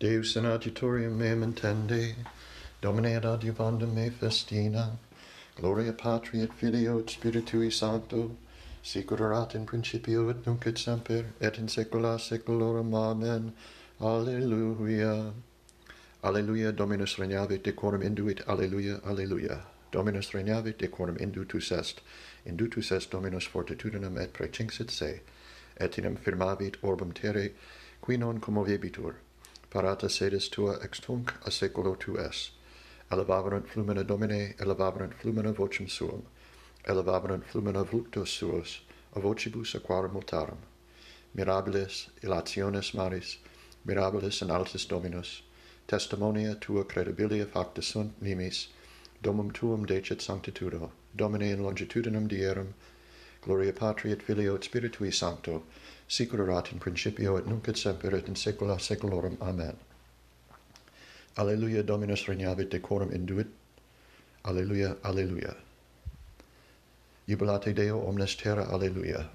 Deus in adiutorium meum intende, Domine ad adiuvandum me festina, Gloria Patri et Filio et Spiritui Sancto, Sicur erat in principio et nunc et semper, et in saecula saeculorum. Amen. Alleluia. Alleluia, Dominus regnavit, decorum induit, Alleluia, Alleluia. Dominus regnavit, decorum indutus est, indutus est Dominus fortitudinem et precinxit se, et inem firmavit orbum terre, qui non commovebitur, parata sedes tua ex tunc a seculo tu es. Elevaverant flumina Domine, elevaverant flumina vocem suum, elevaverant flumina vultus suos, a vocibus aquarum multarum. Mirabiles illationes maris, mirabilis in altis Dominus, testimonia tua credibilia facta sunt mimis, domum tuum decet sanctitudo, Domine in longitudinem dierum, Gloria Patri et Filio et Spiritui Sancto, sicur erat in principio et nunc et semper et in saecula saeculorum. Amen. Alleluia Dominus regnavit decorum induit. Alleluia, alleluia. Jubilate Deo omnes terra, alleluia.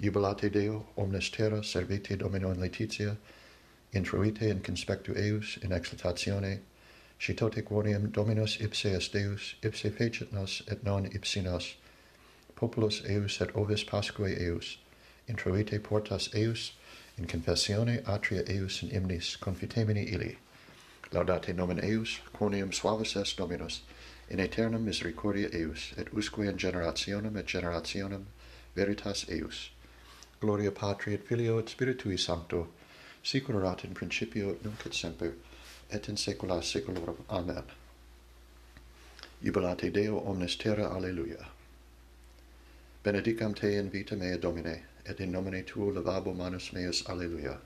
Jubilate Deo omnes terra, servite Domino in laetitia, intruite in conspectu eius in exultatione, scitote quonium Dominus ipse est Deus, ipse fecit nos et non ipsi nos, populus eius et ovis pasque eius, introite portas eius, in confessione atria eius in imnis confitemini illi. Laudate nomen eius, quonium suavis est Dominus, in aeternam misericordia eius, et usque in generationem et generationem veritas eius. Gloria Patri et Filio et Spiritui Sancto, sic erat in principio nunc et semper, et in saecula saeculorum. Amen. Jubilate Deo omnes terra, Alleluia benedicam te in vita mea domine et in nomine tuo lavabo manus meus alleluia.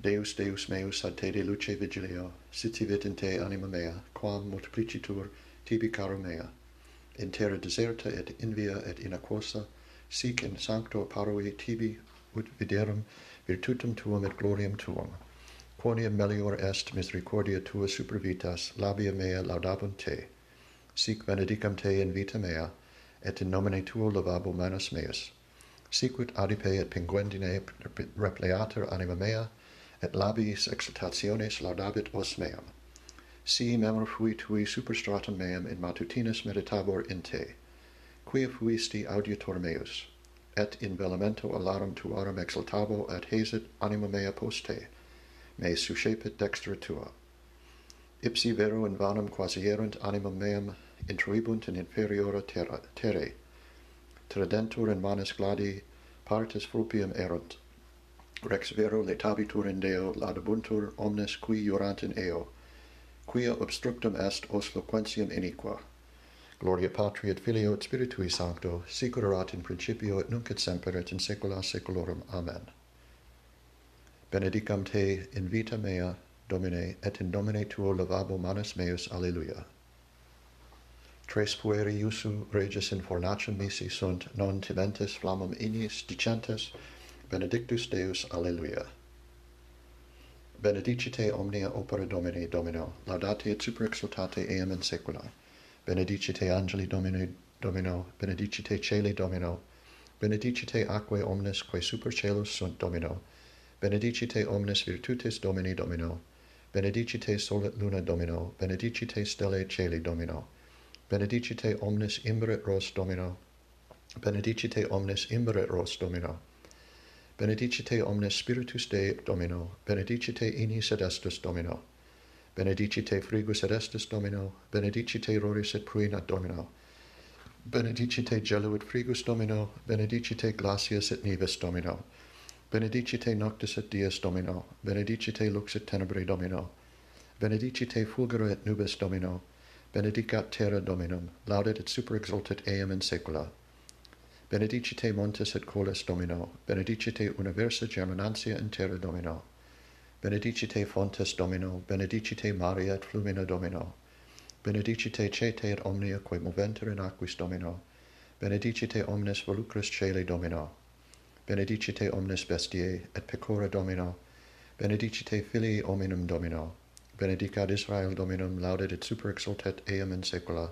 Deus Deus meus ad te de luce vigilio sitivit in te anima mea quam multiplicitur tibi caro mea in terra deserta et invia et in aquosa sic in sancto parui tibi ut viderem virtutum tuam et gloriam tuam quoniam melior est misericordia tua super vitas labia mea laudabunt te. Sic benedicam te in vita mea et in nomine tuo lavabo manus meus. Sicut adipe et pinguendine repleater anima mea, et labiis exultationes laudabit os meam. Si memor fui tui superstratum meam in matutinus meditabor in te, quia fuisti auditor meus, et in velamento alarum tuarum exultabo et hesit anima mea post te, me suscepit dextra tua ipsi vero in vanum quasi erunt animum meam intruibunt in inferiora terra, terrae, tradentur in manis gladi partes frupium erunt. Rex vero letabitur in Deo, laudabuntur omnes qui jurant in eo, quia obstructum est os loquentium iniqua. Gloria Patri et Filio et Spiritui Sancto, sic erat in principio et nunc et semper et in saecula saeculorum. Amen. Benedicam te in vita mea Domine, et in Domine tuo lavabo manus meus, alleluia. Tres pueri iusum regis in fornacem misi sunt, non timentes flammam ignis dicentes, benedictus Deus, alleluia. Benedicite omnia opera Domini Domino, laudate et super exultate eam in saecula. Benedicite angeli Domini Domino, benedicite celi Domino, benedicite aquae omnes quae super celus sunt Domino, benedicite omnes virtutes Domini Domino, benedicite solet luna domino, benedicite stelle celi domino, benedicite omnes imbret ros domino, benedicite omnes imbret ros domino, benedicite omnes spiritus Dei domino, benedicite ini sedestus domino, benedicite frigus sedestus domino, benedicite roris et pruina domino, benedicite gelo et frigus domino, benedicite glacias et nives domino, benedicite noctis et dies Domino, benedicite lux et tenebrae Domino, benedicite fulgere et nubes Domino, benedicat terra Dominum, laudet et super exultet eam in saecula. Benedicite montes et coles Domino, benedicite universa germinantia in terra Domino, benedicite fontes Domino, benedicite maria et flumina Domino, benedicite cete et omnia quae moventur in aquis Domino, benedicite omnes volucres celi Domino, benedicite omnes bestiae, et pecora domino, benedicite filii hominum domino, benedicat Israel dominum laudet et super exultet eam in saecula,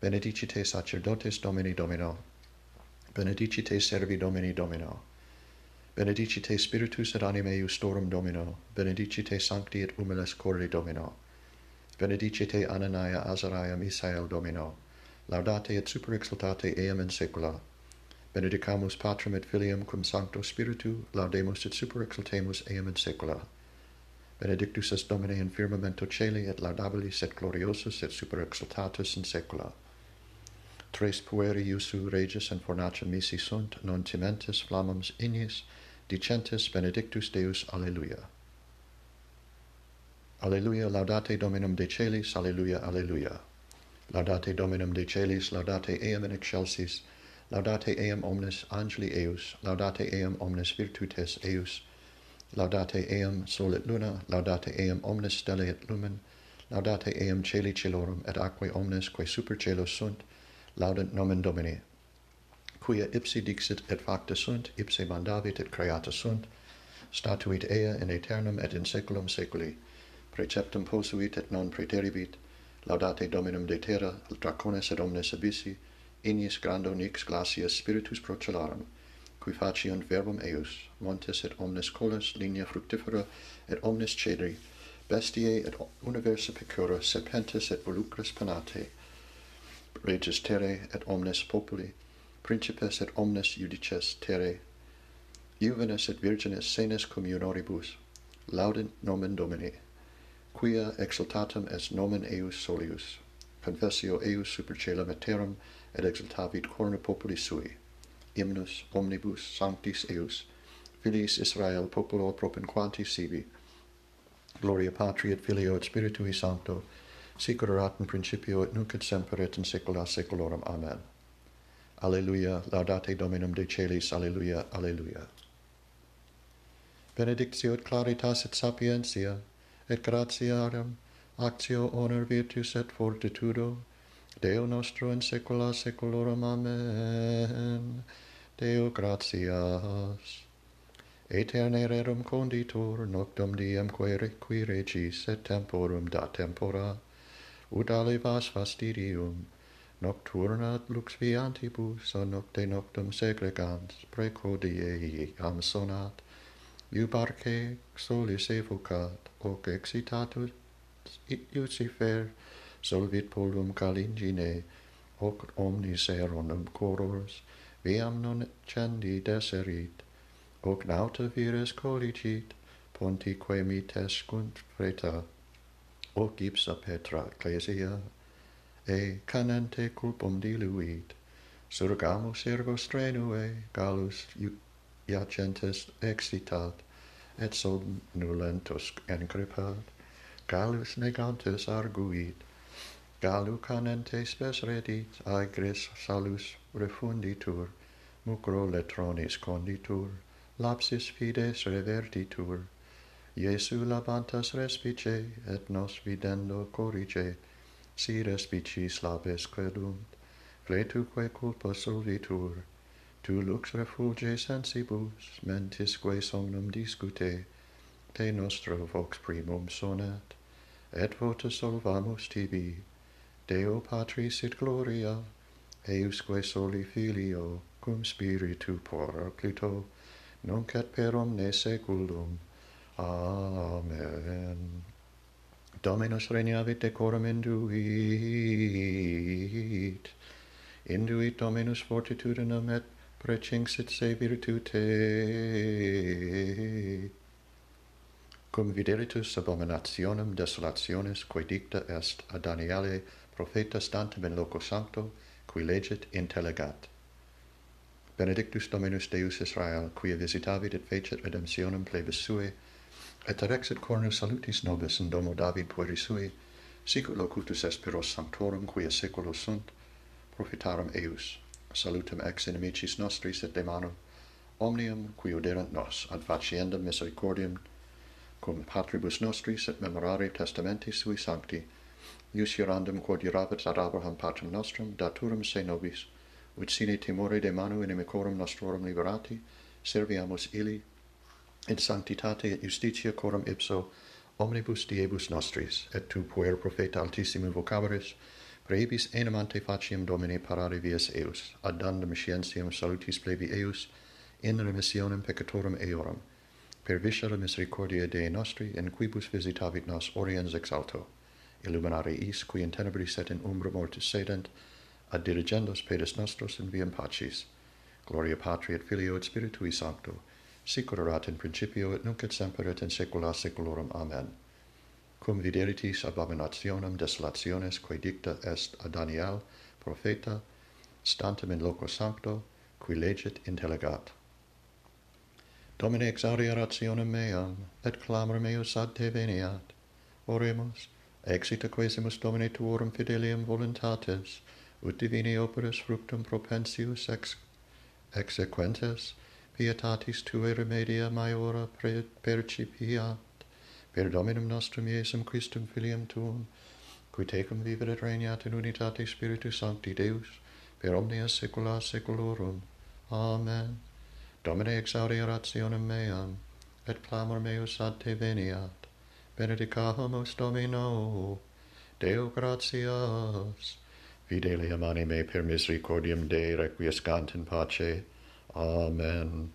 benedicite sacerdotes domini domino, benedicite servi domini domino, benedicite spiritus et anime iustorum domino, benedicite sancti et humiles corde domino, benedicite Anania Azariah Misael domino, laudate et super exultate eam in saecula, benedicamus patrem et filium cum sancto spiritu laudemus et super exultemus eam in saecula. Benedictus est domine in firmamento celi et laudabilis et gloriosus et super exultatus in saecula. Tres pueri iusu regis and fornace misi sunt non timentes flammam ignis dicentes benedictus deus alleluia. Alleluia laudate dominum de celis alleluia alleluia. Laudate dominum de celis laudate eam in excelsis laudate eam omnes angeli eus, laudate eam omnes virtutes eus, laudate eam sol et luna, laudate eam omnes stellae et lumen, laudate eam celi celorum et aquae omnes quae super celos sunt, laudant nomen Domini. Quia ipsi dixit et facta sunt, ipse mandavit et creata sunt, statuit ea in aeternum et in saeculum saeculi. Preceptum posuit et non preteribit, laudate Dominum de terra, dracones et omnes abissi, ignis grando nix glacius spiritus procellarum, qui faciunt verbum eius, montes et omnes colas linea fructifera et omnes cedri, bestiae et universa pecora serpentes et volucres penate, regis terre et omnes populi, principes et omnes judices terre, juvenes et virgines senes communoribus, laudent nomen Domini, quia exultatum est nomen eius solius confessio eius super celum et terram, et exultavit cornu populi sui. Imnus omnibus sanctis eius, filiis Israel populo propinquanti sibi, gloria patri et filio et spiritui sancto, sicur erat in principio et nunc et semper et in saecula saeculorum. Amen. Alleluia, laudate Dominum de celis, alleluia, alleluia. Benedictio et claritas et sapientia, et gratiarum, actio honor virtus et fortitudo Deo nostro in saecula saeculorum amen. Deo gratias. Aeterne rerum conditor noctum diem quae requi regis et temporum da tempora. Ut alevas fastidium nocturna lux viantibus o nocte noctum segregans precodie am sonat. Iubarque solis evocat hoc excitatus Lucifer solvit polum calingine hoc omnis eronum corors viam non cendi deserit hoc nauta vires colicit pontique mitescunt freta hoc ipsa petra ecclesia e canente culpum diluit surgamus ergo strenue gallus iacentes excitat et sol nulentus encrepat. Gallus negantes arguit, Gallu canente spes redit, aegris salus refunditur, mucro letronis conditur, lapsis fides revertitur, Iesu labantas respice, et nos videndo corice, si respicis labes credunt, fletuque culpa solvitur, tu lux refuge sensibus, mentisque somnum discute, te nostro vox primum sonat, et vota solvamus tibi. Deo Patris et Gloria, eusque soli Filio, cum Spiritu Paraclito, nunc et per omne saeculum. Amen. Dominus regnavit decorum induit. Induit Dominus fortitudinem et precinxit se virtute cum videritus abominationem desolationis quae dicta est a Daniele profeta stantem in loco sancto, qui legit intelegat. Benedictus Dominus Deus Israel, quia visitavit et fecit redemptionem plebis sui, et erexit cornus salutis nobis in domo David pueri sui, sicut locutus espiros sanctorum quia seculos sunt, profitarum eius, salutem ex inimicis nostris et demanum, omnium qui uderant nos ad faciendam misericordiam cum patribus nostris et memorare testamenti sui sancti, ius iurandum quod iurabit ad Abraham patrum nostrum, daturum se nobis, ut sine timore de manu inimicorum nostrorum liberati, serviamus illi, in sanctitate et justitia coram ipso, omnibus diebus nostris, et tu puer profeta altissimi vocabaris, praebis enim ante faciam Domine parare vias eus, ad dandum scientiam salutis plebi eus, in remissionem peccatorum eorum, per viscera misericordia Dei nostri, in quibus visitavit nos oriens ex alto, illuminare is, qui in tenebris et in umbra mortis sedent, ad dirigendos pedes nostros in viam pacis. Gloria Patri et Filio et Spiritui Sancto, sic erat in principio et nunc et semper et in saecula saeculorum. Amen. Cum videritis ab abominationem desolationes quae dicta est a Daniel, profeta, stantem in loco sancto, qui legit intelligat. Domine exaudia rationem meam, et clamor meus ad te veniat. Oremus, exita quesimus Domine tuorum fidelium voluntates, ut divini operas fructum propensius ex exequentes, pietatis tuae remedia maiora percipiat, per Dominum nostrum Iesum Christum filium tuum, qui tecum vivet et regnat in unitate Spiritus Sancti Deus, per omnia saecula saeculorum. Amen. Domine exaudi orationem meam, et clamor meus ad te veniat. Benedicamus Domino, Deo gratias. Fidelium anime per misericordiam Dei requiescant in pace. Amen.